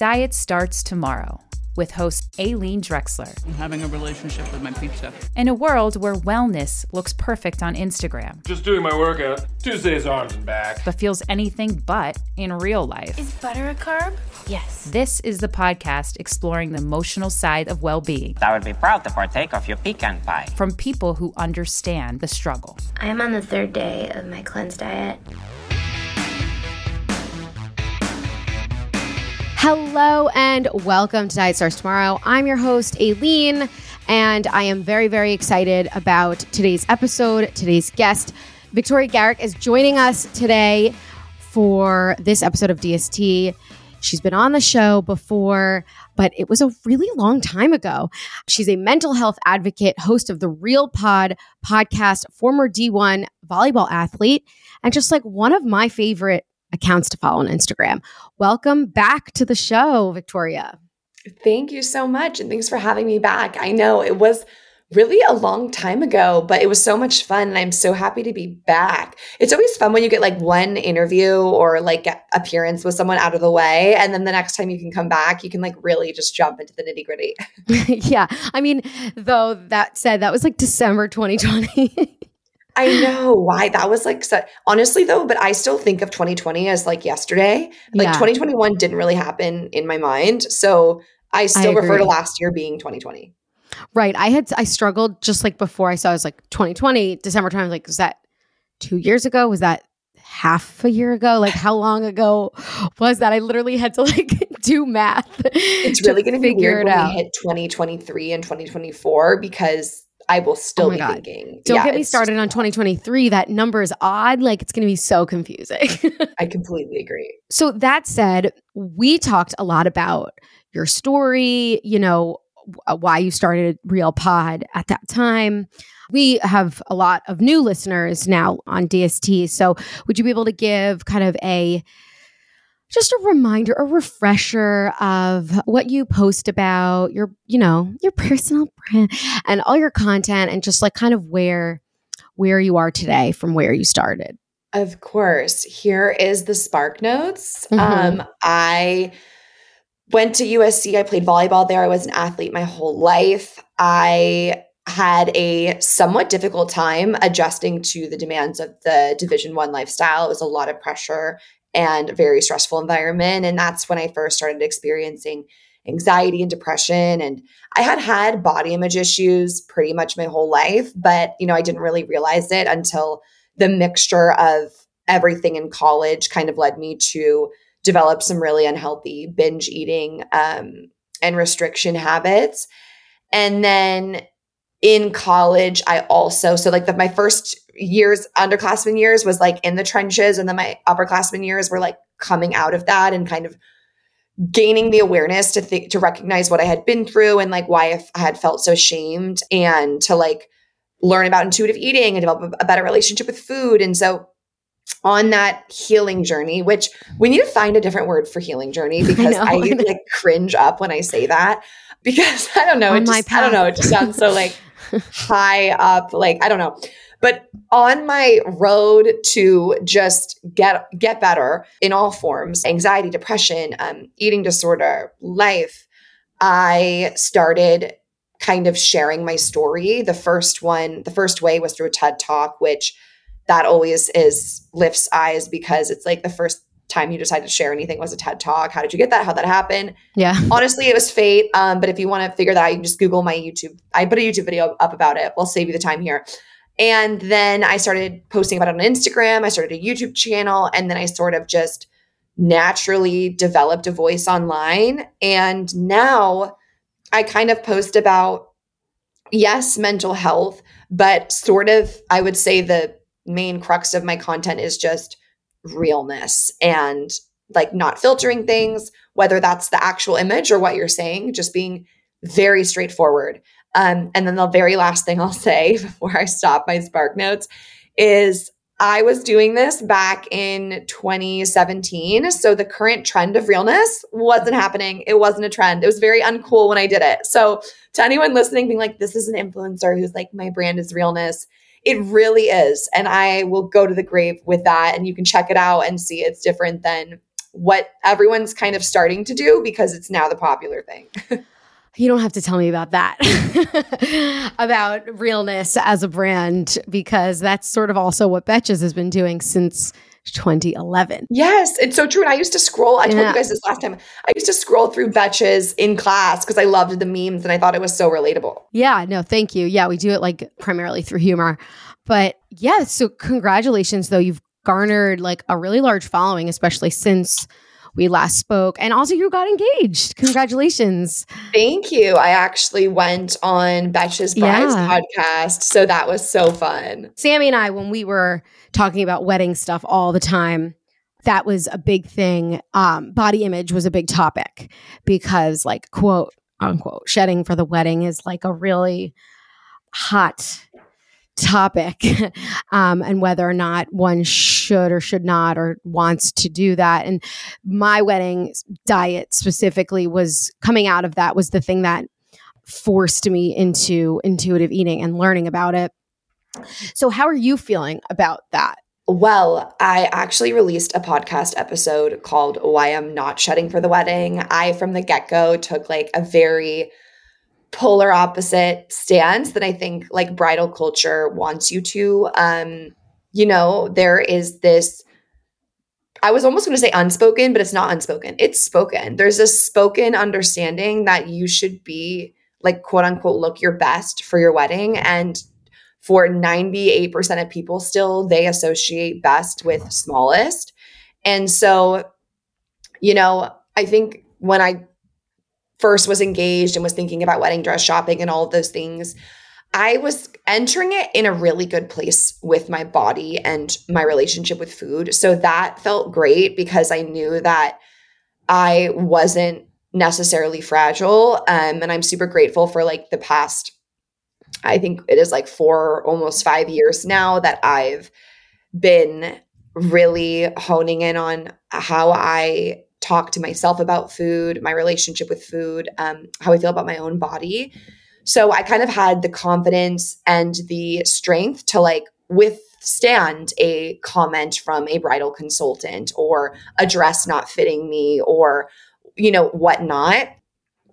Diet Starts Tomorrow with host Aileen Drexler. I'm having a relationship with my pizza. In a world where wellness looks perfect on Instagram, Just doing my workout. Tuesdays arms and back. but feels anything but in real life. Is butter a carb? Yes. This is the podcast exploring the emotional side of well being I would be proud to partake of your pecan pie. from people who understand the struggle. I am on the third day of my cleanse diet. Hello and welcome to Diet Starts Tomorrow. I'm your host, Aileen, and I am very, very excited about today's episode. Today's guest, Victoria Garrick, is joining us today for this episode of DST. She's been on the show before, but it was a really long time ago. She's a mental health advocate, host of the Real Pod podcast, former D1 volleyball athlete, and just like one of my favorite accounts to follow on Instagram. Welcome back to the show, Victoria. Thank you so much. And thanks for having me back. I know it was really a long time ago, but it was so much fun. And I'm so happy to be back. It's always fun when you get like one interview or like appearance with someone out of the way. And then the next time you can come back, you can like really just jump into the nitty gritty. yeah. I mean, though that said, that was like December 2020. I know why that was like so, honestly though, but I still think of 2020 as like yesterday. Like Yeah. 2021 didn't really happen in my mind. So I still refer to last year being 2020. right. I had, I struggled just like before I saw, I was like 2020, December time. Like, was that two years ago? Was that half a year ago? Like, how long ago was that? I literally had to like do math. It's really going to be figure weird it when out. we hit 2023 and 2024 because I will still Oh be God. thinking. Don't yeah, get me started just- on 2023. That number is odd. Like, it's going to be so confusing. I completely agree. So that said, we talked a lot about your story, you know, why you started Real Pod at that time. We have a lot of new listeners now on DST. So would you be able to give kind of a just a reminder, a refresher of what you post about your, you know, your personal brand and all your content and just like kind of where where you are today from where you started. Of course. Here is the Spark Notes. Mhm. Um, I went to USC. I played volleyball there. I was an athlete my whole life. I had a somewhat difficult time adjusting to the demands of the Division One lifestyle. It was a lot of pressure and very stressful environment, and that's when I first started experiencing anxiety and depression. And I had had body image issues pretty much my whole life, but you know I didn't really realize it until the mixture of everything in college kind of led me to develop some really unhealthy binge eating um, and restriction habits. And then in college, I also, so like the, my first years, underclassmen years was like in the trenches. And then my upperclassmen years were like coming out of that and kind of gaining the awareness to think, to recognize what I had been through and like why I had felt so shamed and to like learn about intuitive eating and develop a better relationship with food. And so on that healing journey, which we need to find a different word for healing journey because know, I, I like cringe up when I say that because I don't know, On it just, I don't know, it just sounds so like high up, like I don't know. But on my road to just get get better in all forms, anxiety, depression, um, eating disorder, life, I started kind of sharing my story. The first one, the first way was through a TED talk, which that always is lifts eyes because it's like the first time you decided to share anything was a TED talk. How did you get that? How that happen? Yeah. Honestly, it was fate. Um, but if you want to figure that out, you can just Google my YouTube. I put a YouTube video up about it. We'll save you the time here. And then I started posting about it on Instagram. I started a YouTube channel, and then I sort of just naturally developed a voice online. And now I kind of post about, yes, mental health, but sort of, I would say the main crux of my content is just realness and like not filtering things, whether that's the actual image or what you're saying, just being very straightforward. Um, and then the very last thing I'll say before I stop my spark notes is I was doing this back in 2017. So the current trend of realness wasn't happening. It wasn't a trend. It was very uncool when I did it. So to anyone listening, being like, this is an influencer who's like, my brand is realness. It really is. And I will go to the grave with that. And you can check it out and see it's different than what everyone's kind of starting to do because it's now the popular thing. you don't have to tell me about that about realness as a brand because that's sort of also what Betches has been doing since 2011. Yes, it's so true. And I used to scroll, I yeah. told you guys this last time. I used to scroll through Betches in class because I loved the memes and I thought it was so relatable. Yeah, no, thank you. Yeah, we do it like primarily through humor. But yeah, so congratulations though. You've garnered like a really large following, especially since we last spoke. And also, you got engaged. Congratulations. Thank you. I actually went on Betches Brides yeah. podcast. So that was so fun. Sammy and I, when we were talking about wedding stuff all the time, that was a big thing. Um, body image was a big topic because, like, quote unquote, shedding for the wedding is like a really hot topic um, and whether or not one should or should not or wants to do that. And my wedding diet specifically was coming out of that was the thing that forced me into intuitive eating and learning about it. So, how are you feeling about that? Well, I actually released a podcast episode called Why I'm Not Shedding for the Wedding. I, from the get go, took like a very polar opposite stance that I think like bridal culture wants you to. Um, you know, there is this I was almost going to say unspoken, but it's not unspoken. It's spoken. There's a spoken understanding that you should be like quote unquote look your best for your wedding and for 98% of people still they associate best with smallest. And so you know, I think when I first was engaged and was thinking about wedding dress shopping and all of those things, I was entering it in a really good place with my body and my relationship with food. So that felt great because I knew that I wasn't necessarily fragile. Um, and I'm super grateful for like the past, I think it is like four, almost five years now that I've been really honing in on how I talk to myself about food, my relationship with food, um, how I feel about my own body. So I kind of had the confidence and the strength to like withstand a comment from a bridal consultant or a dress not fitting me or, you know, whatnot.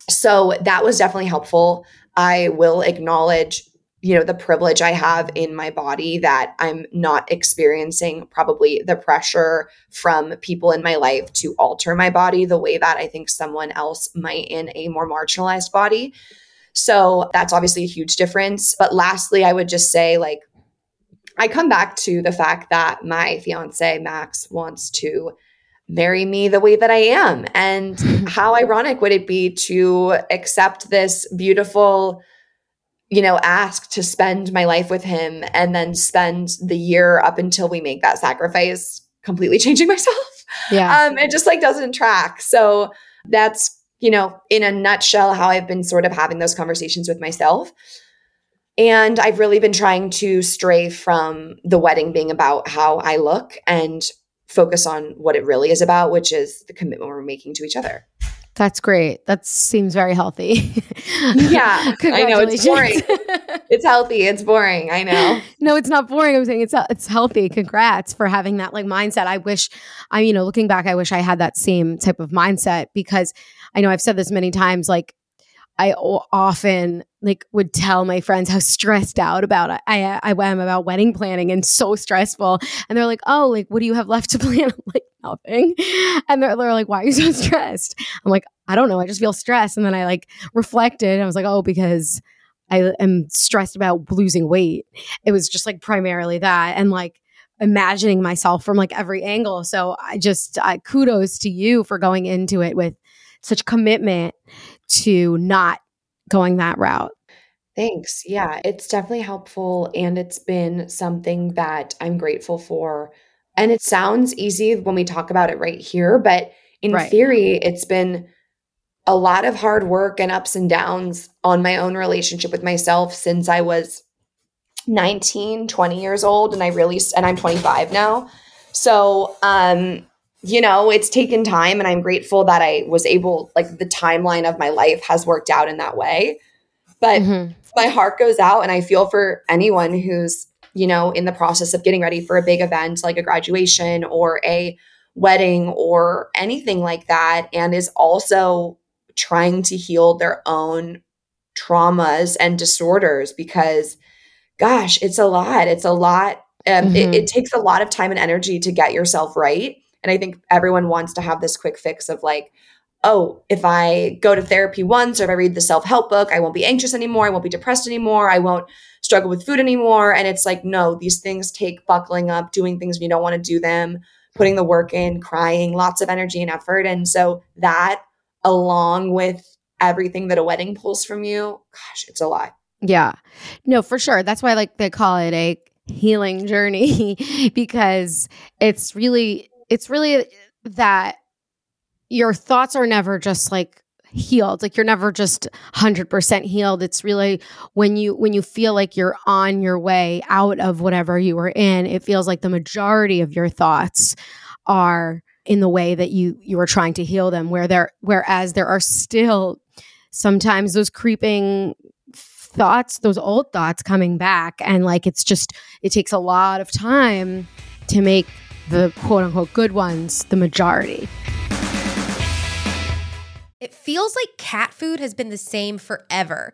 So that was definitely helpful. I will acknowledge you know the privilege i have in my body that i'm not experiencing probably the pressure from people in my life to alter my body the way that i think someone else might in a more marginalized body. So that's obviously a huge difference. But lastly i would just say like i come back to the fact that my fiance max wants to marry me the way that i am. And how ironic would it be to accept this beautiful you know, ask to spend my life with him and then spend the year up until we make that sacrifice completely changing myself. Yeah. Um, it just like doesn't track. So that's, you know, in a nutshell, how I've been sort of having those conversations with myself. And I've really been trying to stray from the wedding being about how I look and focus on what it really is about, which is the commitment we're making to each other. That's great. That seems very healthy. yeah. I know it's boring. it's healthy. It's boring. I know. No, it's not boring. I'm saying it's it's healthy. Congrats for having that like mindset. I wish I you know, looking back, I wish I had that same type of mindset because I know I've said this many times like I often like would tell my friends how stressed out about I, I I am about wedding planning and so stressful, and they're like, "Oh, like what do you have left to plan?" I'm like nothing, and they're they're like, "Why are you so stressed?" I'm like, "I don't know. I just feel stressed." And then I like reflected. I was like, "Oh, because I am stressed about losing weight." It was just like primarily that, and like imagining myself from like every angle. So I just I, kudos to you for going into it with such commitment to not going that route. Thanks. Yeah, it's definitely helpful. And it's been something that I'm grateful for And it sounds easy when we talk about it right here, but in Right. theory, it's been a lot of hard work and ups and downs on my own relationship with myself since I was 19, 20 years old and I really and I'm 25 now. So, um you know, it's taken time and I'm grateful that I was able like the timeline of my life has worked out in that way. But Mhm. my heart goes out and I feel for anyone who's, you know, in the process of getting ready for a big event like a graduation or a wedding or anything like that and is also trying to heal their own traumas and disorders because gosh, it's a lot. It's a lot. Um, it, Mhm. it takes a lot of time and energy to get yourself right. And I think everyone wants to have this quick fix of like, oh, if I go to therapy once or if I read the self help book, I won't be anxious anymore. I won't be depressed anymore. I won't struggle with food anymore. And it's like, no, these things take buckling up, doing things when you don't want to do them, putting the work in, crying, lots of energy and effort. And so that, along with everything that a wedding pulls from you, gosh, it's a lot. Yeah. No, for sure. That's why like they call it a healing journey because it's really it's really that your thoughts are never just like healed. Like you're never just 100% healed. It's really when you when you feel like you're on your way out of whatever you were in, it feels like the majority of your thoughts are in the way that you you are trying to heal them where there whereas there are still sometimes those creeping thoughts, those old thoughts coming back. And like it's just, it takes a lot of time to make the quote unquote good ones the majority. It feels like cat food has been the same forever.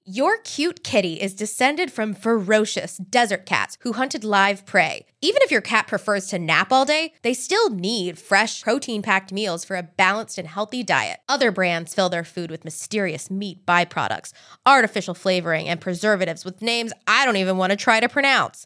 Your cute kitty is descended from ferocious desert cats who hunted live prey. Even if your cat prefers to nap all day, they still need fresh, protein packed meals for a balanced and healthy diet. Other brands fill their food with mysterious meat byproducts, artificial flavoring, and preservatives with names I don't even want to try to pronounce.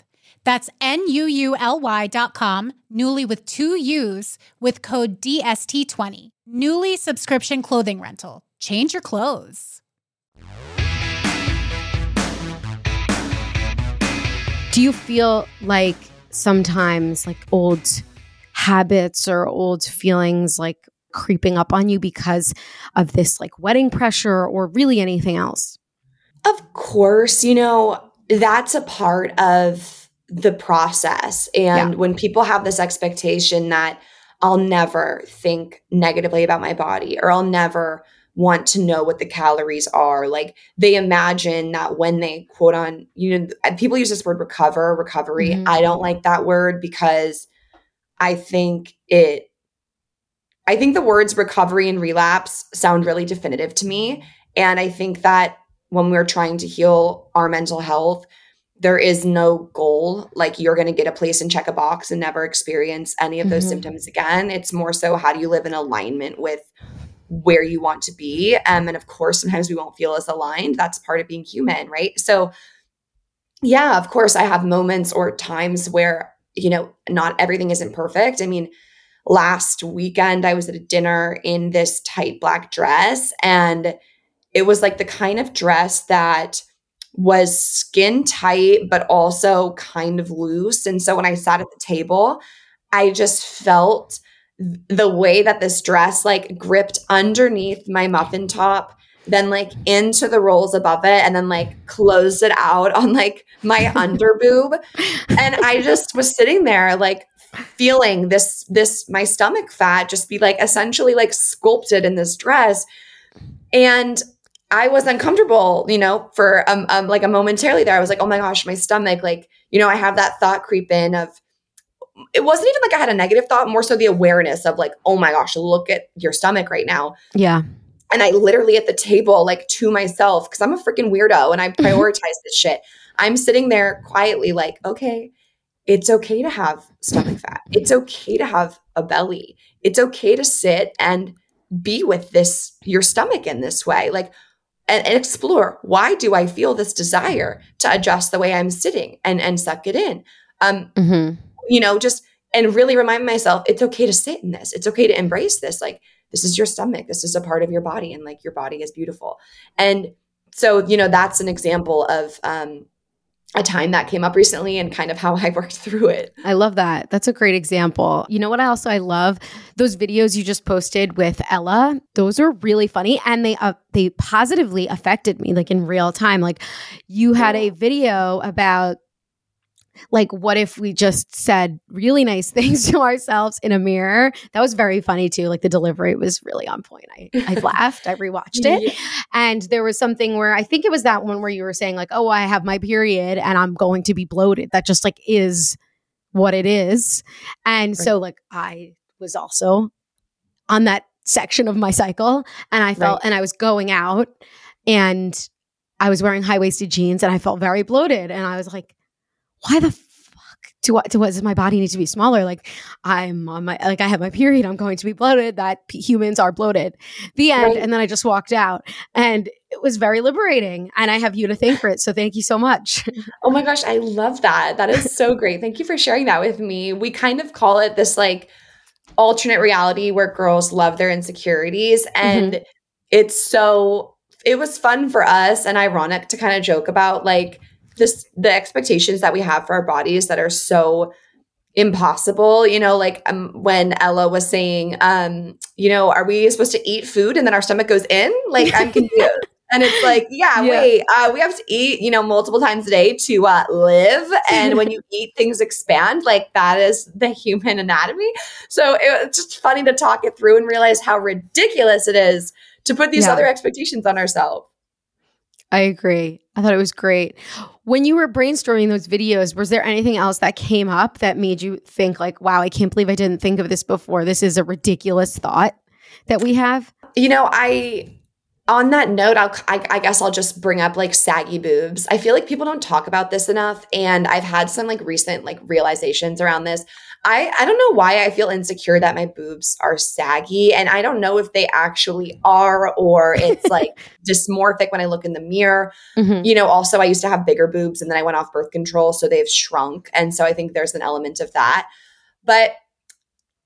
That's N-U-U-L-Y dot com, Nuuly with two U's, with code DST20. Nuuly subscription clothing rental. Change your clothes. Do you feel like sometimes like old habits or old feelings like creeping up on you because of this like wedding pressure or really anything else? Of course, you know, that's a part of the process. And yeah. when people have this expectation that I'll never think negatively about my body or I'll never want to know what the calories are. Like they imagine that when they quote on, you know, people use this word recover, recovery. Mm-hmm. I don't like that word because I think it, I think the words recovery and relapse sound really definitive to me. And I think that when we're trying to heal our mental health, there is no goal like you're going to get a place and check a box and never experience any of those mm-hmm. symptoms again. It's more so how do you live in alignment with where you want to be? Um, and of course sometimes we won't feel as aligned. That's part of being human right? So yeah of course i have moments or times where you know not everything isn't perfect. I mean last weekend i was at a dinner in this tight black dress and it was like the kind of dress that was skin tight, but also kind of loose. And so when I sat at the table, I just felt the way that this dress like gripped underneath my muffin top, then like into the rolls above it, and then like closed it out on like my under boob. And I just was sitting there like feeling this, this, my stomach fat just be like essentially like sculpted in this dress. And I was uncomfortable, you know, for um, um like a momentarily there. I was like, oh my gosh, my stomach, like, you know, I have that thought creep in of it wasn't even like I had a negative thought, more so the awareness of like, oh my gosh, look at your stomach right now. Yeah. And I literally at the table, like to myself, because I'm a freaking weirdo and I prioritize this shit. I'm sitting there quietly, like, okay, it's okay to have stomach fat. It's okay to have a belly. It's okay to sit and be with this, your stomach in this way. Like, and, and explore why do I feel this desire to adjust the way I'm sitting and and suck it in. Um, mm-hmm. you know, just and really remind myself it's okay to sit in this. It's okay to embrace this. Like this is your stomach. This is a part of your body, and like your body is beautiful. And so, you know, that's an example of um, a time that came up recently and kind of how I worked through it. I love that. That's a great example. You know what I also I love those videos you just posted with Ella. Those are really funny and they uh, they positively affected me like in real time. Like you had a video about like what if we just said really nice things to ourselves in a mirror? That was very funny too. Like the delivery was really on point. I, I laughed. I rewatched it. Yeah. and there was something where i think it was that one where you were saying like oh i have my period and i'm going to be bloated. That just like is what it is. And right. so like i was also on that section of my cycle and i felt right. and i was going out and i was wearing high-waisted jeans and i felt very bloated. And i was like why the fuck do I to what does my body need to be smaller? Like I'm on my like I have my period. I'm going to be bloated. That p- humans are bloated. The end. Right. And then I just walked out, and it was very liberating. And I have you to thank for it. So thank you so much. oh my gosh, I love that. That is so great. Thank you for sharing that with me. We kind of call it this like alternate reality where girls love their insecurities and mm-hmm. it's so it was fun for us and ironic to kind of joke about like this the expectations that we have for our bodies that are so impossible you know like um, when ella was saying um you know are we supposed to eat food and then our stomach goes in like i'm confused and it's like yeah, yeah. wait uh, we have to eat you know multiple times a day to uh, live and when you eat things expand like that is the human anatomy so it's just funny to talk it through and realize how ridiculous it is to put these yeah. other expectations on ourselves I agree. I thought it was great. When you were brainstorming those videos, was there anything else that came up that made you think like, wow, I can't believe I didn't think of this before. This is a ridiculous thought that we have? You know, I on that note, I'll, I, I guess I'll just bring up like saggy boobs. I feel like people don't talk about this enough, and I've had some like recent like realizations around this. I I don't know why I feel insecure that my boobs are saggy and I don't know if they actually are or it's like dysmorphic when I look in the mirror. Mm-hmm. You know, also I used to have bigger boobs and then I went off birth control so they've shrunk and so I think there's an element of that. But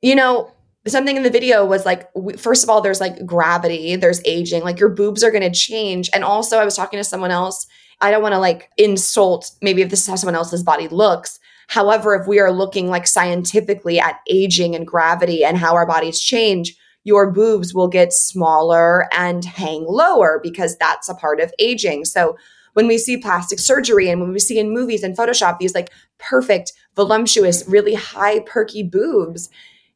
you know, something in the video was like first of all there's like gravity, there's aging, like your boobs are going to change and also I was talking to someone else I don't want to like insult maybe if this is how someone else's body looks However, if we are looking like scientifically at aging and gravity and how our bodies change, your boobs will get smaller and hang lower because that's a part of aging. So when we see plastic surgery and when we see in movies and Photoshop these like perfect, voluptuous, really high, perky boobs,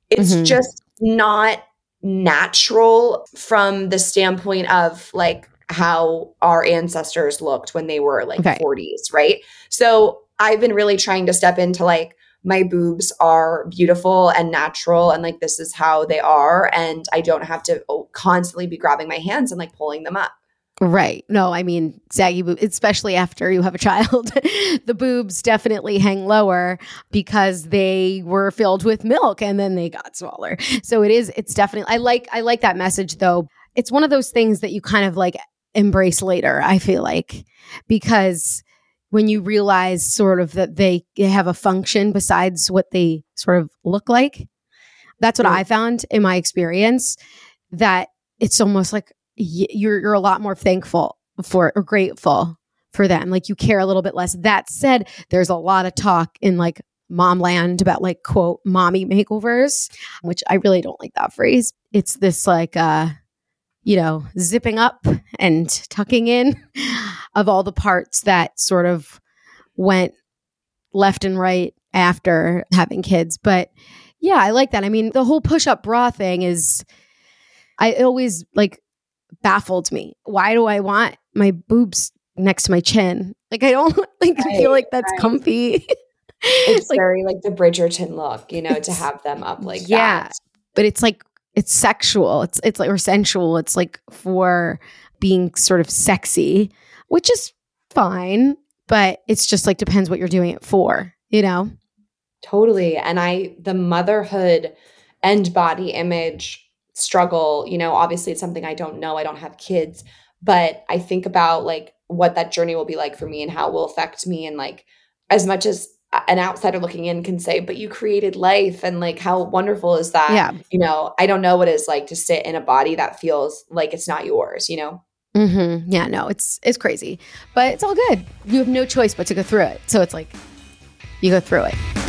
it's mm-hmm. just not natural from the standpoint of like how our ancestors looked when they were like okay. 40s, right? So I've been really trying to step into like my boobs are beautiful and natural and like this is how they are and I don't have to oh, constantly be grabbing my hands and like pulling them up. Right. No, I mean, saggy boobs, especially after you have a child, the boobs definitely hang lower because they were filled with milk and then they got smaller. So it is, it's definitely, I like, I like that message though. It's one of those things that you kind of like embrace later, I feel like, because when you realize sort of that they have a function besides what they sort of look like, that's what yeah. I found in my experience that it's almost like you're you're a lot more thankful for or grateful for them. Like you care a little bit less. That said, there's a lot of talk in like mom land about like quote mommy makeovers, which I really don't like that phrase. It's this like uh you know, zipping up and tucking in of all the parts that sort of went left and right after having kids. But yeah, I like that. I mean, the whole push up bra thing is I always like baffled me. Why do I want my boobs next to my chin? Like I don't like right, feel like that's right. comfy. it's like, very like the Bridgerton look, you know, to have them up like yeah, that. But it's like it's sexual. It's it's like or sensual. It's like for being sort of sexy, which is fine, but it's just like depends what you're doing it for, you know? Totally. And I the motherhood and body image struggle, you know, obviously it's something I don't know. I don't have kids, but I think about like what that journey will be like for me and how it will affect me and like as much as an outsider looking in can say, but you created life and like how wonderful is that? Yeah. You know, I don't know what it's like to sit in a body that feels like it's not yours, you know? Mm-hmm. Yeah, no, it's it's crazy. But it's all good. You have no choice but to go through it. So it's like you go through it.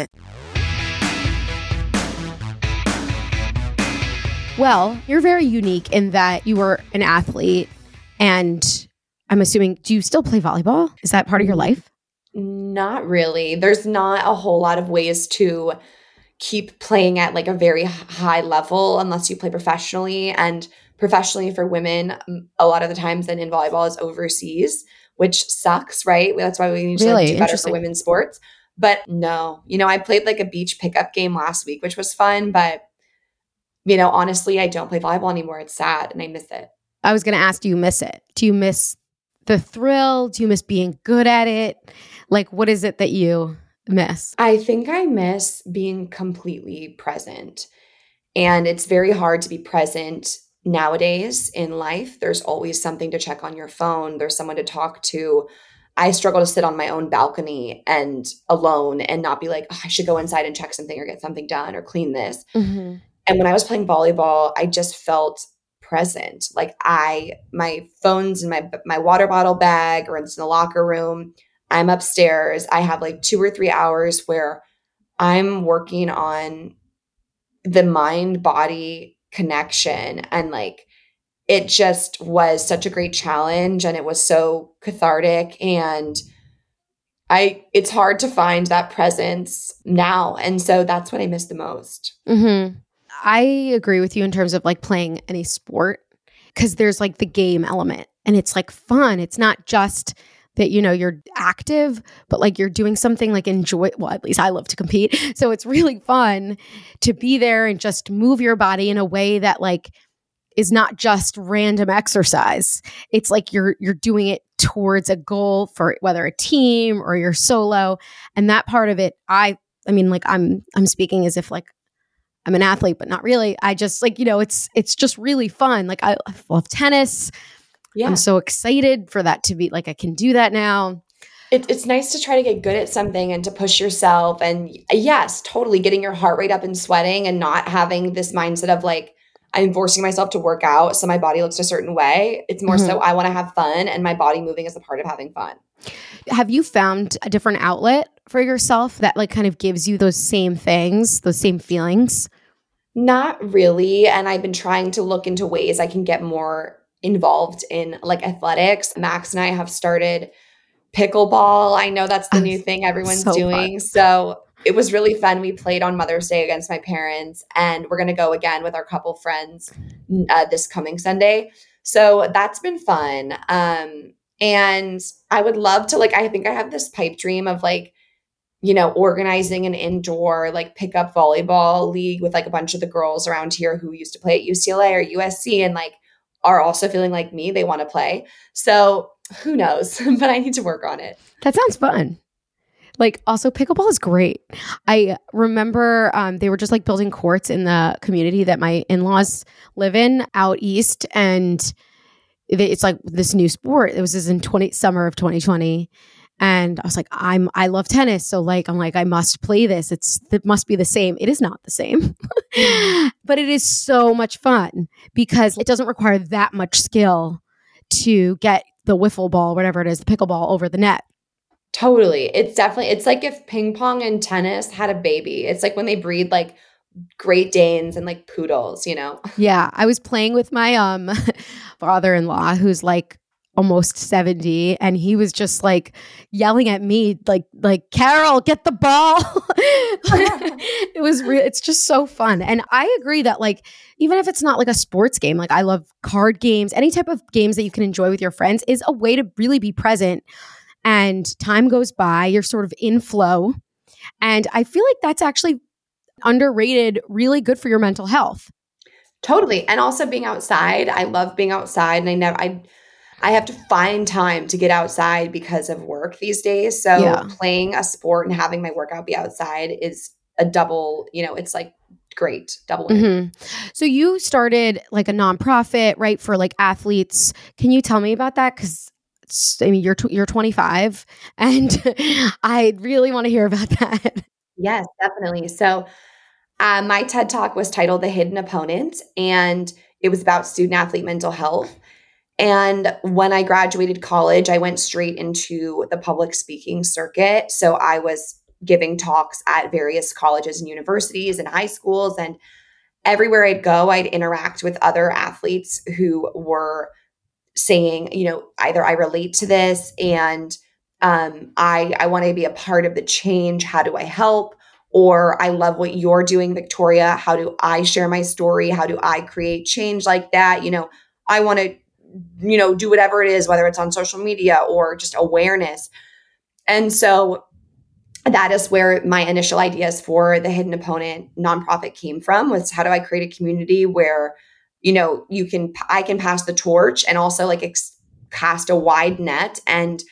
it. Well, you're very unique in that you were an athlete, and I'm assuming, do you still play volleyball? Is that part of your life? Not really. There's not a whole lot of ways to keep playing at like a very high level unless you play professionally. And professionally for women, a lot of the times then in volleyball is overseas, which sucks, right? That's why we need to really? like, do better for women's sports. But no, you know, I played like a beach pickup game last week, which was fun. But, you know, honestly, I don't play volleyball anymore. It's sad and I miss it. I was going to ask, do you miss it? Do you miss the thrill? Do you miss being good at it? Like, what is it that you miss? I think I miss being completely present. And it's very hard to be present nowadays in life. There's always something to check on your phone, there's someone to talk to. I struggle to sit on my own balcony and alone and not be like, oh, I should go inside and check something or get something done or clean this. Mm-hmm. And when I was playing volleyball, I just felt present. Like I, my phone's in my my water bottle bag or it's in the locker room. I'm upstairs. I have like two or three hours where I'm working on the mind body connection and like it just was such a great challenge and it was so cathartic and I it's hard to find that presence now and so that's what I miss the most. Mm-hmm. I agree with you in terms of like playing any sport because there's like the game element and it's like fun. It's not just that you know you're active but like you're doing something like enjoy well at least I love to compete. So it's really fun to be there and just move your body in a way that like is not just random exercise. It's like you're you're doing it towards a goal for whether a team or you're solo. And that part of it, I I mean, like I'm I'm speaking as if like I'm an athlete, but not really. I just like, you know, it's it's just really fun. Like I, I love tennis. Yeah. I'm so excited for that to be like I can do that now. It, it's nice to try to get good at something and to push yourself. And yes, totally getting your heart rate up and sweating and not having this mindset of like, I'm forcing myself to work out so my body looks a certain way. It's more Mhm. so I want to have fun and my body moving is a part of having fun. Have you found a different outlet for yourself that like kind of gives you those same things, those same feelings? Not really. And I've been trying to look into ways I can get more involved in like athletics. Max and I have started pickleball. I know that's the new thing everyone's So fun. doing. So it was really fun. We played on Mother's Day against my parents, and we're going to go again with our couple friends uh, this coming Sunday. So that's been fun. Um, and I would love to, like, I think I have this pipe dream of like, you know, organizing an indoor like pickup volleyball league with like a bunch of the girls around here who used to play at UCLA or USC and like are also feeling like me, they want to play. So who knows? but I need to work on it. That sounds fun. Like also pickleball is great. I remember um, they were just like building courts in the community that my in-laws live in out east and it's like this new sport. It was just in 20 summer of 2020 and I was like I'm I love tennis so like I'm like I must play this. It's it must be the same. It is not the same. but it is so much fun because it doesn't require that much skill to get the wiffle ball whatever it is the pickleball over the net. Totally. It's definitely it's like if ping pong and tennis had a baby. It's like when they breed like Great Danes and like poodles, you know. Yeah, I was playing with my um father-in-law who's like almost 70 and he was just like yelling at me like like Carol get the ball. it was real it's just so fun. And I agree that like even if it's not like a sports game, like I love card games, any type of games that you can enjoy with your friends is a way to really be present and time goes by, you're sort of in flow. And I feel like that's actually underrated, really good for your mental health. Totally. And also being outside. I love being outside and I never I I have to find time to get outside because of work these days. So Yeah. playing a sport and having my workout be outside is a double, you know, it's like great. Double. Mhm. So you started like a nonprofit, right, for like athletes. Can you tell me about that? Because I mean, you're tw- you're 25, and I really want to hear about that. Yes, definitely. So, uh, my TED talk was titled The Hidden Opponent, and it was about student athlete mental health. And when I graduated college, I went straight into the public speaking circuit. So, I was giving talks at various colleges and universities and high schools. And everywhere I'd go, I'd interact with other athletes who were saying, you know, either I relate to this and um, I I want to be a part of the change. How do I help? Or I love what you're doing, Victoria. How do I share my story? How do I create change like that? You know, I want to, you know, do whatever it is, whether it's on social media or just awareness. And so that is where my initial ideas for the hidden opponent nonprofit came from was how do I create a community where, you know, you can I can pass the torch and also like ex- cast a wide net and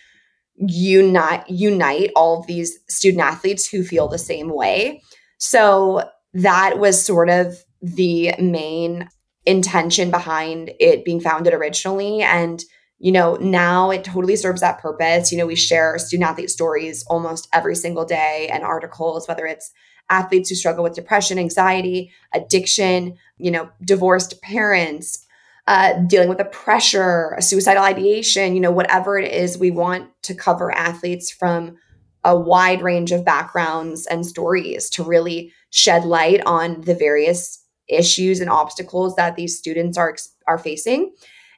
unite unite all of these student athletes who feel the same way. So that was sort of the main intention behind it being founded originally and you know now it totally serves that purpose you know we share student athlete stories almost every single day and articles whether it's athletes who struggle with depression anxiety addiction you know divorced parents uh, dealing with a pressure, a suicidal ideation, you know, whatever it is, we want to cover athletes from a wide range of backgrounds and stories to really shed light on the various issues and obstacles that these students are are facing.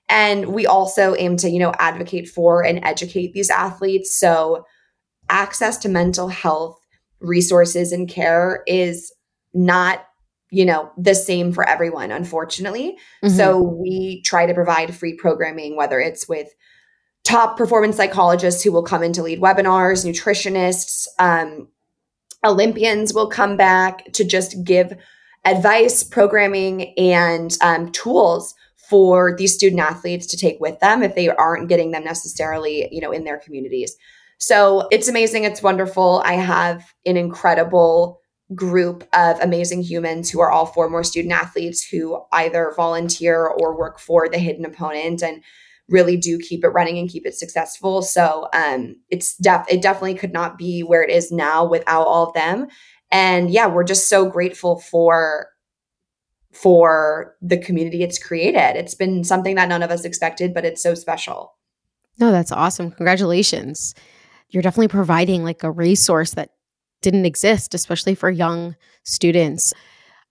And we also aim to, you know, advocate for and educate these athletes. So access to mental health resources and care is not you know the same for everyone unfortunately Mm-hmm. so we try to provide free programming whether it's with top performance psychologists who will come in to lead webinars nutritionists um, olympians will come back to just give advice programming and um, tools for these student athletes to take with them if they aren't getting them necessarily you know in their communities so it's amazing it's wonderful i have an incredible group of amazing humans who are all former student athletes who either volunteer or work for the hidden opponent and really do keep it running and keep it successful. So um, it's def it definitely could not be where it is now without all of them. And yeah, we're just so grateful for for the community it's created. It's been something that none of us expected, but it's so special. No, that's awesome. Congratulations. You're definitely providing like a resource that didn't exist, especially for young students.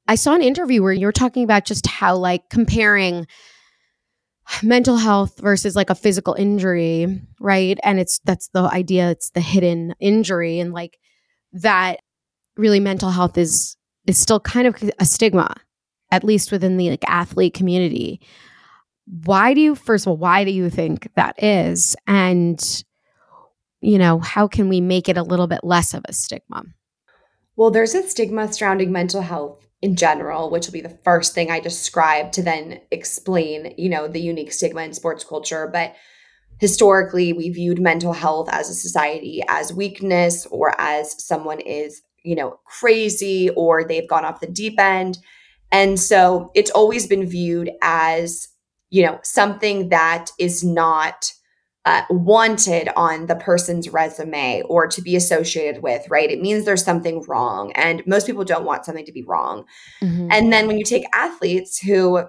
I saw an interview where you were talking about just how, like, comparing mental health versus like a physical injury, right? And it's that's the idea, it's the hidden injury, and like that really mental health is is still kind of a stigma, at least within the like athlete community. Why do you, first of all, why do you think that is? And you know, how can we make it a little bit less of a stigma? Well, there's a stigma surrounding mental health in general, which will be the first thing I describe to then explain, you know, the unique stigma in sports culture. But historically, we viewed mental health as a society as weakness or as someone is, you know, crazy or they've gone off the deep end. And so it's always been viewed as, you know, something that is not uh, wanted on the person's resume or to be associated with, right? It means there's something wrong. And most people don't want something to be wrong. Mm-hmm. And then when you take athletes who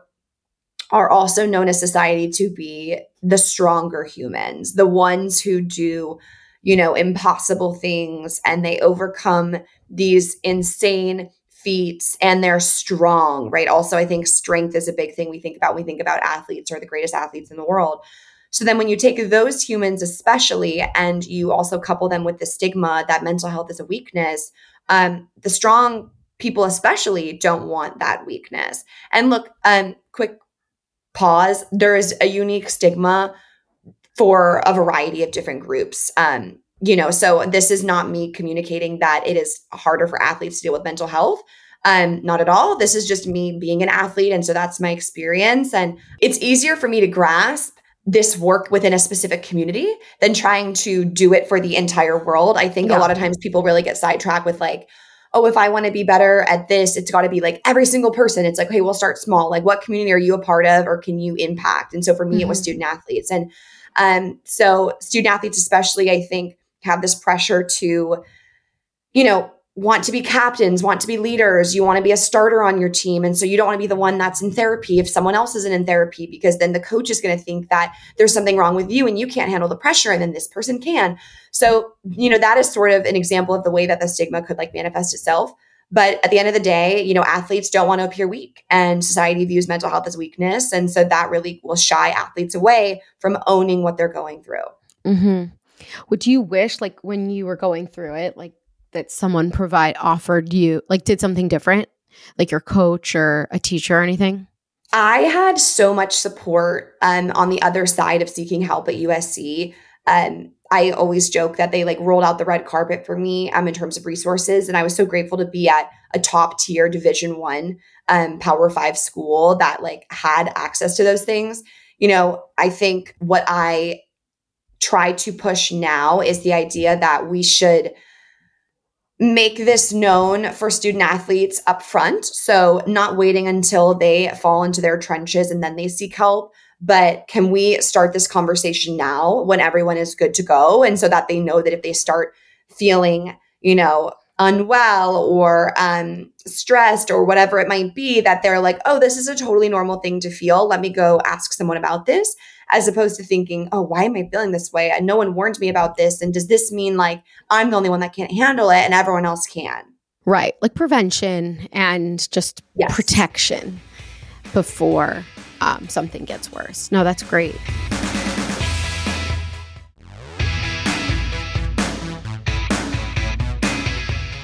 are also known as society to be the stronger humans, the ones who do, you know, impossible things and they overcome these insane feats and they're strong, right? Also, I think strength is a big thing we think about we think about athletes or the greatest athletes in the world so then when you take those humans, especially, and you also couple them with the stigma that mental health is a weakness, um, the strong people especially don't want that weakness. And look, um, quick pause. There is a unique stigma for a variety of different groups. Um, you know, so this is not me communicating that it is harder for athletes to deal with mental health. Um, not at all. This is just me being an athlete. And so that's my experience. And it's easier for me to grasp this work within a specific community than trying to do it for the entire world. I think yeah. a lot of times people really get sidetracked with like, oh, if I want to be better at this, it's got to be like every single person. It's like, hey, we'll start small. Like, what community are you a part of or can you impact? And so for me, mm-hmm. it was mm-hmm. student athletes. And um, so student athletes, especially, I think, have this pressure to, you know, want to be captains, want to be leaders, you want to be a starter on your team. And so you don't want to be the one that's in therapy if someone else isn't in therapy, because then the coach is going to think that there's something wrong with you and you can't handle the pressure and then this person can. So, you know, that is sort of an example of the way that the stigma could like manifest itself. But at the end of the day, you know, athletes don't want to appear weak and society views mental health as weakness. And so that really will shy athletes away from owning what they're going through. Mm-hmm. Would you wish, like, when you were going through it, like, that someone provide offered you like did something different? Like your coach or a teacher or anything? I had so much support um, on the other side of seeking help at usc um, i always joke that they like rolled out the red carpet for me um, in terms of resources and i was so grateful to be at a top tier division one um, power five school that like had access to those things. You know i think what i try to push now is the idea that we should make this known for student athletes up front. So, not waiting until they fall into their trenches and then they seek help. But can we start this conversation now when everyone is good to go? And so that they know that if they start feeling, you know, unwell or um, stressed or whatever it might be, that they're like, oh, this is a totally normal thing to feel. Let me go ask someone about this as opposed to thinking, oh, why am I feeling this way? And no one warned me about this. And does this mean like I'm the only one that can't handle it and everyone else can? Right. Like prevention and just yes. protection before um, something gets worse. No, that's great.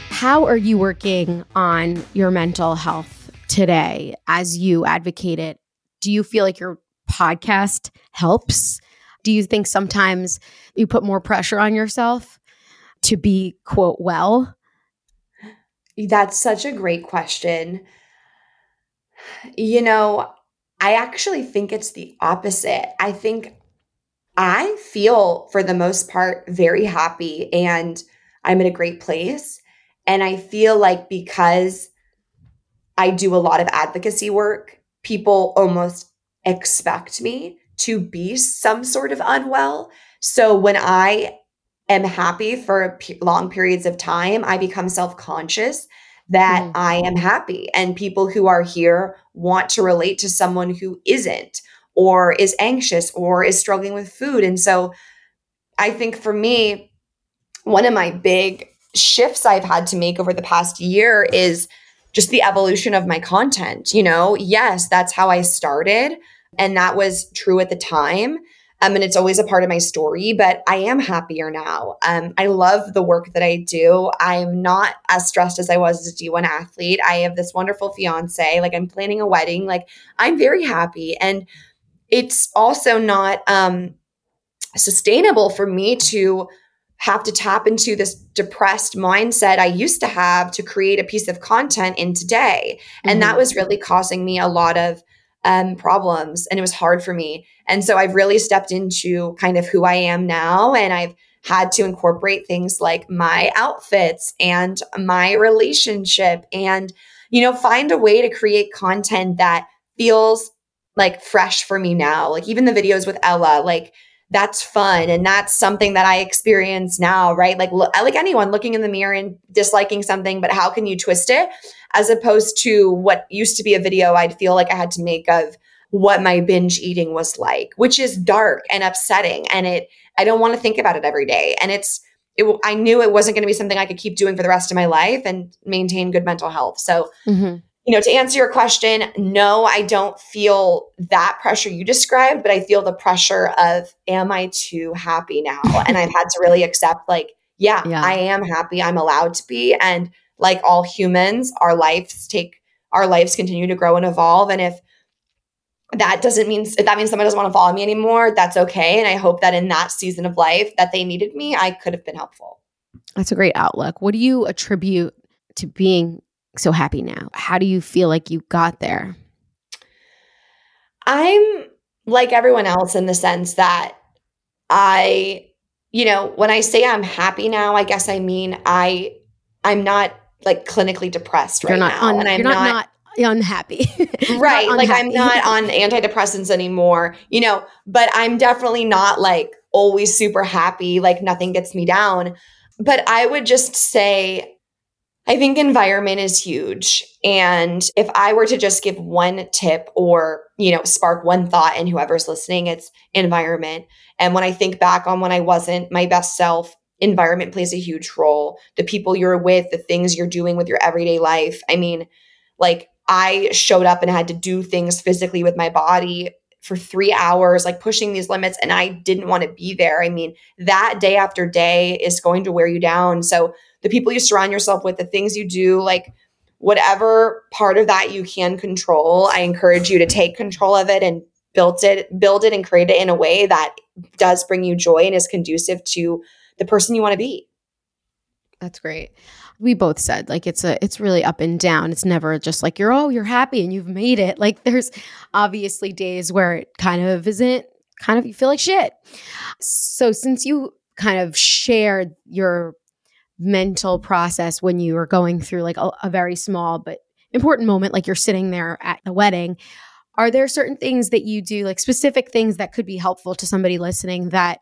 How are you working on your mental health today as you advocate it? Do you feel like your podcast helps? Do you think sometimes you put more pressure on yourself to be, quote, well? That's such a great question. You know, I actually think it's the opposite. I think I feel, for the most part, very happy and I'm in a great place. And I feel like because I do a lot of advocacy work, people almost expect me to be some sort of unwell. So when I am happy for long periods of time, I become self conscious that mm. I am happy. And people who are here want to relate to someone who isn't, or is anxious, or is struggling with food. And so I think for me, one of my big shifts I've had to make over the past year is just the evolution of my content. You know, yes, that's how I started. And that was true at the time. Um, and it's always a part of my story, but I am happier now. Um, I love the work that I do. I'm not as stressed as I was as a D1 athlete. I have this wonderful fiance. Like I'm planning a wedding. Like I'm very happy. And it's also not um, sustainable for me to have to tap into this depressed mindset I used to have to create a piece of content in today. And mm-hmm. that was really causing me a lot of um, problems and it was hard for me. And so I've really stepped into kind of who I am now and I've had to incorporate things like my outfits and my relationship and, you know, find a way to create content that feels like fresh for me now. Like even the videos with Ella, like that's fun. And that's something that I experience now, right? Like like anyone looking in the mirror and disliking something, but how can you twist it? As opposed to what used to be a video I'd feel like I had to make of what my binge eating was like, which is dark and upsetting. And it I don't want to think about it every day. And it's it, I knew it wasn't going to be something I could keep doing for the rest of my life and maintain good mental health. So mm-hmm you know, to answer your question, no, I don't feel that pressure you described, but I feel the pressure of, am I too happy now? and I've had to really accept, like, yeah, yeah, I am happy. I'm allowed to be. And like all humans, our lives take, our lives continue to grow and evolve. And if that doesn't mean, if that means someone doesn't want to follow me anymore, that's okay. And I hope that in that season of life that they needed me, I could have been helpful. That's a great outlook. What do you attribute to being so happy now? How do you feel like you got there? I'm like everyone else in the sense that I, you know, when I say I'm happy now, I guess I mean I I'm not like clinically depressed right you're not now. Un- and I'm you're not, not, not unhappy. right. Not like I'm not on antidepressants anymore, you know, but I'm definitely not like always super happy, like nothing gets me down. But I would just say I think environment is huge. And if I were to just give one tip or, you know, spark one thought in whoever's listening, it's environment. And when I think back on when I wasn't my best self, environment plays a huge role. The people you're with, the things you're doing with your everyday life. I mean, like I showed up and had to do things physically with my body for three hours, like pushing these limits, and I didn't want to be there. I mean, that day after day is going to wear you down. So the people you surround yourself with, the things you do, like whatever part of that you can control, I encourage you to take control of it and build it, build it and create it in a way that does bring you joy and is conducive to the person you want to be. That's great. We both said like it's a it's really up and down. It's never just like you're oh you're happy and you've made it. Like there's obviously days where it kind of isn't kind of you feel like shit. So since you kind of shared your mental process when you are going through like a, a very small but important moment, like you're sitting there at the wedding. Are there certain things that you do, like specific things that could be helpful to somebody listening that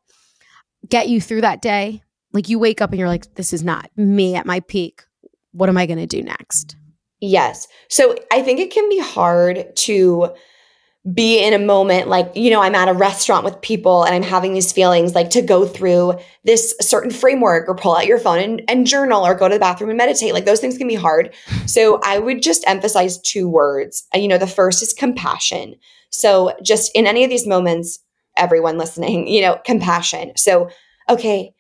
get you through that day? Like you wake up and you're like, this is not me at my peak. What am I going to do next? Yes. So I think it can be hard to be in a moment like, you know, I'm at a restaurant with people and I'm having these feelings like to go through this certain framework or pull out your phone and, and journal or go to the bathroom and meditate. Like those things can be hard. So I would just emphasize two words. Uh, you know, the first is compassion. So just in any of these moments, everyone listening, you know, compassion. So, okay,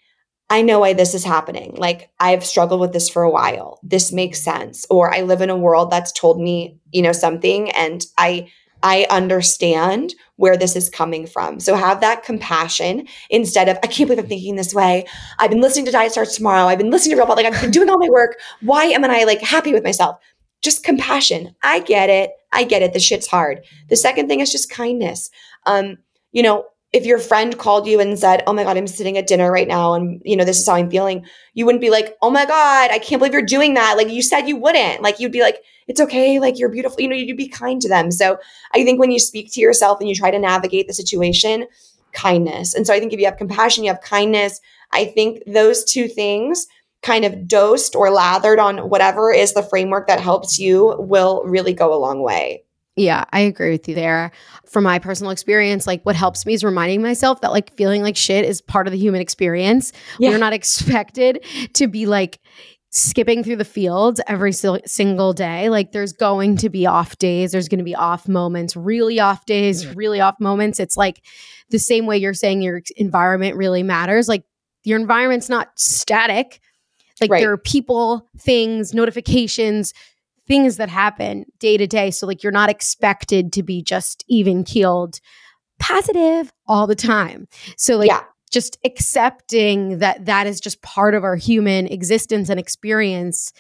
I know why this is happening. Like I've struggled with this for a while. This makes sense. Or I live in a world that's told me, you know, something and I I understand where this is coming from. So have that compassion instead of, I can't believe I'm thinking this way. I've been listening to Diet Starts Tomorrow. I've been listening to Real Like I've been doing all my work. Why am I like happy with myself? Just compassion. I get it. I get it. The shit's hard. The second thing is just kindness. Um, you know, if your friend called you and said, "Oh my god, I'm sitting at dinner right now and you know, this is how I'm feeling." You wouldn't be like, "Oh my god, I can't believe you're doing that." Like you said you wouldn't. Like you'd be like, "It's okay, like you're beautiful." You know, you'd be kind to them. So, I think when you speak to yourself and you try to navigate the situation, kindness. And so I think if you have compassion, you have kindness. I think those two things kind of dosed or lathered on whatever is the framework that helps you will really go a long way. Yeah, I agree with you there. From my personal experience, like what helps me is reminding myself that like feeling like shit is part of the human experience. Yeah. We're not expected to be like skipping through the fields every sil- single day. Like there's going to be off days, there's going to be off moments, really off days, mm-hmm. really off moments. It's like the same way you're saying your environment really matters. Like your environment's not static. Like Right. there are people, things, notifications, things that happen day to day. So like you're not expected to be just even keeled positive all the time. So like Yeah. just accepting that that is just part of our human existence and experience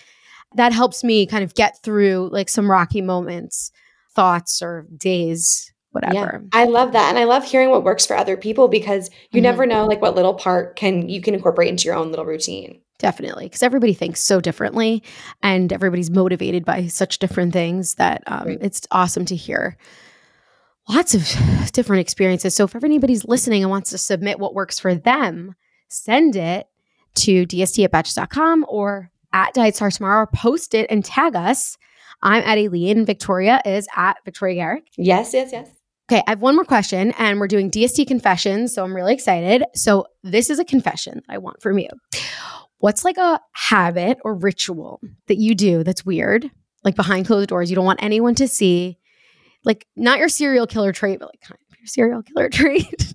that helps me kind of get through like some rocky moments, thoughts or days, whatever. I love that. And I love hearing what works for other people because you Mhm. never know like what little part can you can incorporate into your own little routine. Definitely, because everybody thinks so differently, and everybody's motivated by such different things that um, Right. it's awesome to hear lots of different experiences. So, if anybody's listening and wants to submit what works for them, send it to dst at betches.com or at Diet Starts Tomorrow, or post it and tag us. I'm at Aileen. Victoria is at Victoria Garrick. Yes, yes, yes. Okay, I have one more question, and we're doing DST confessions. So I'm really excited. So this is a confession that I want from you. What's like a habit or ritual hmm. that you do that's weird, like behind closed doors? You don't want anyone to see, like not your serial killer trait, but like kind of your serial killer trait.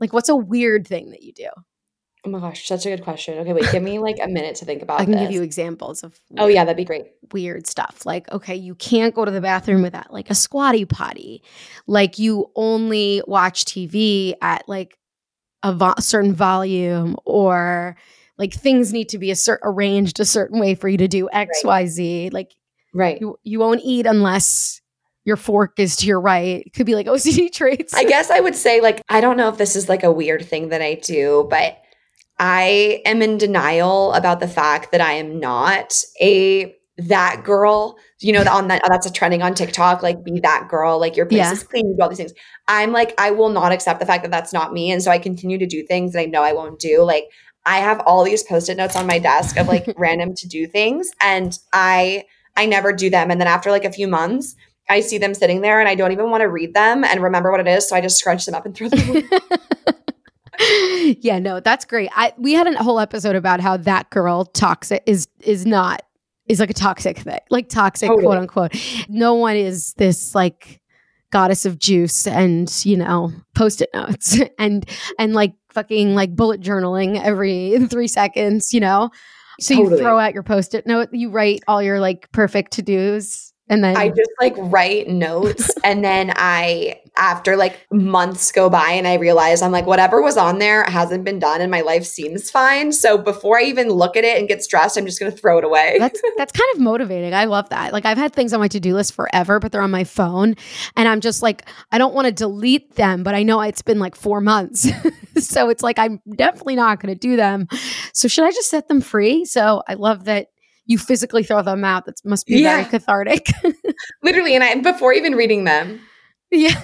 like, what's a weird thing that you do? Oh my gosh, such a good question. Okay, wait, give me like a minute to think about I can this. give you examples of. Oh yeah, that'd be great. weird stuff. Like, okay, you can't go to the bathroom without like a squatty potty. Like, you only watch TV at like a vo- certain volume, or like things need to be a cer- arranged a certain way for you to do X, Y, Z. Like, Right. you you won't eat unless your fork is to your right. It could be like OCD traits. I guess I would say like I don't know if this is like a weird thing that I do, but I am in denial about the fact that I am not a that girl. You know, on that that's a trending on TikTok, like be that girl, like your place Yeah. is clean, you do all these things. I'm like, I will not accept the fact that that's not me. And so I continue to do things that I know I won't do. Like I have all these post-it notes on my desk of like random to do things and I I never do them. And then after like a few months, I see them sitting there and I don't even want to read them and remember what it is. So I just scrunch them up and throw them away. yeah, no, that's great. I we had a whole episode about how that girl toxic is is not is like a toxic thing, like toxic Totally. quote unquote. No one is this like goddess of juice and you know post-it notes and and like fucking like bullet journaling every three seconds, you know. So you throw out your post-it note, you write all your like perfect to dos, and then I just like write notes and then I after like months go by and I realize I'm like whatever was on there hasn't been done and my life seems fine. So before I even look at it and get stressed, I'm just gonna throw it away. that's that's kind of motivating. I love that. Like I've had things on my to-do list forever, but they're on my phone and I'm just like I don't want to delete them, but I know it's been like 4 months. so it's like I'm definitely not going to do them. So should I just set them free? So I love that you physically throw them out. That must be very cathartic. Literally, and I before even reading them. Yeah.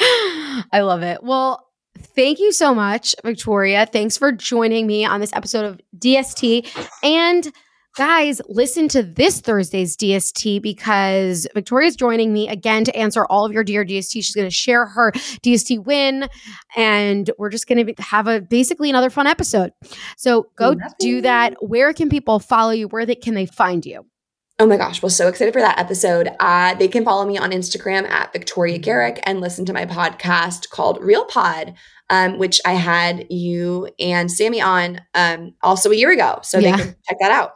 I love it. Well, thank you so much, Victoria. Thanks for joining me on this episode of DST. And guys, listen to this Thursday's DST because Victoria's joining me again to answer all of your dear DST. She's going to share her DST win, and we're just going to have a basically another fun episode. So go do that. Where can people follow you? Where they, can they find you? Oh my gosh, well, so excited for that episode. Uh, they can follow me on Instagram at Victoria Garrick and listen to my podcast called Real Pod, um, which I had you and Sami on um, also a year ago. So Yeah. they can check that out.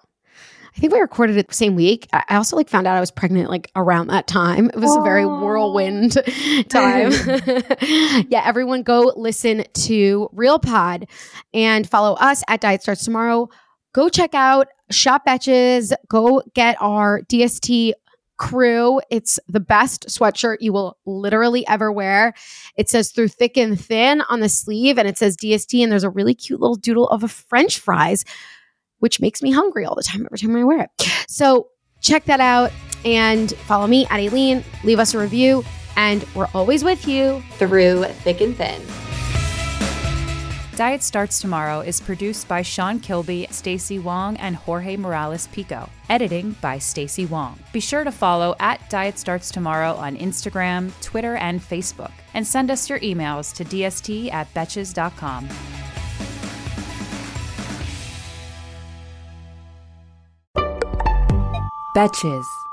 I think we recorded it the same week. I I also like found out I was pregnant like around that time. It was a very whirlwind time. yeah, everyone go listen to Real Pod and follow us at Diet Starts Tomorrow. Go check out Shop Betches. Go get our DST crew. It's the best sweatshirt you will literally ever wear. It says through thick and thin on the sleeve, and it says DST, and there's a really cute little doodle of a French fries, which makes me hungry all the time every time I wear it. So check that out and follow me at Aileen. Leave us a review, and we're always with you through thick and thin. Diet Starts Tomorrow is produced by Sean Kilby, Stacy Wong, and Jorge Morales Pico. Editing by Stacy Wong. Be sure to follow at Diet Starts Tomorrow on Instagram, Twitter, and Facebook. And send us your emails to dst at betches.com. Betches.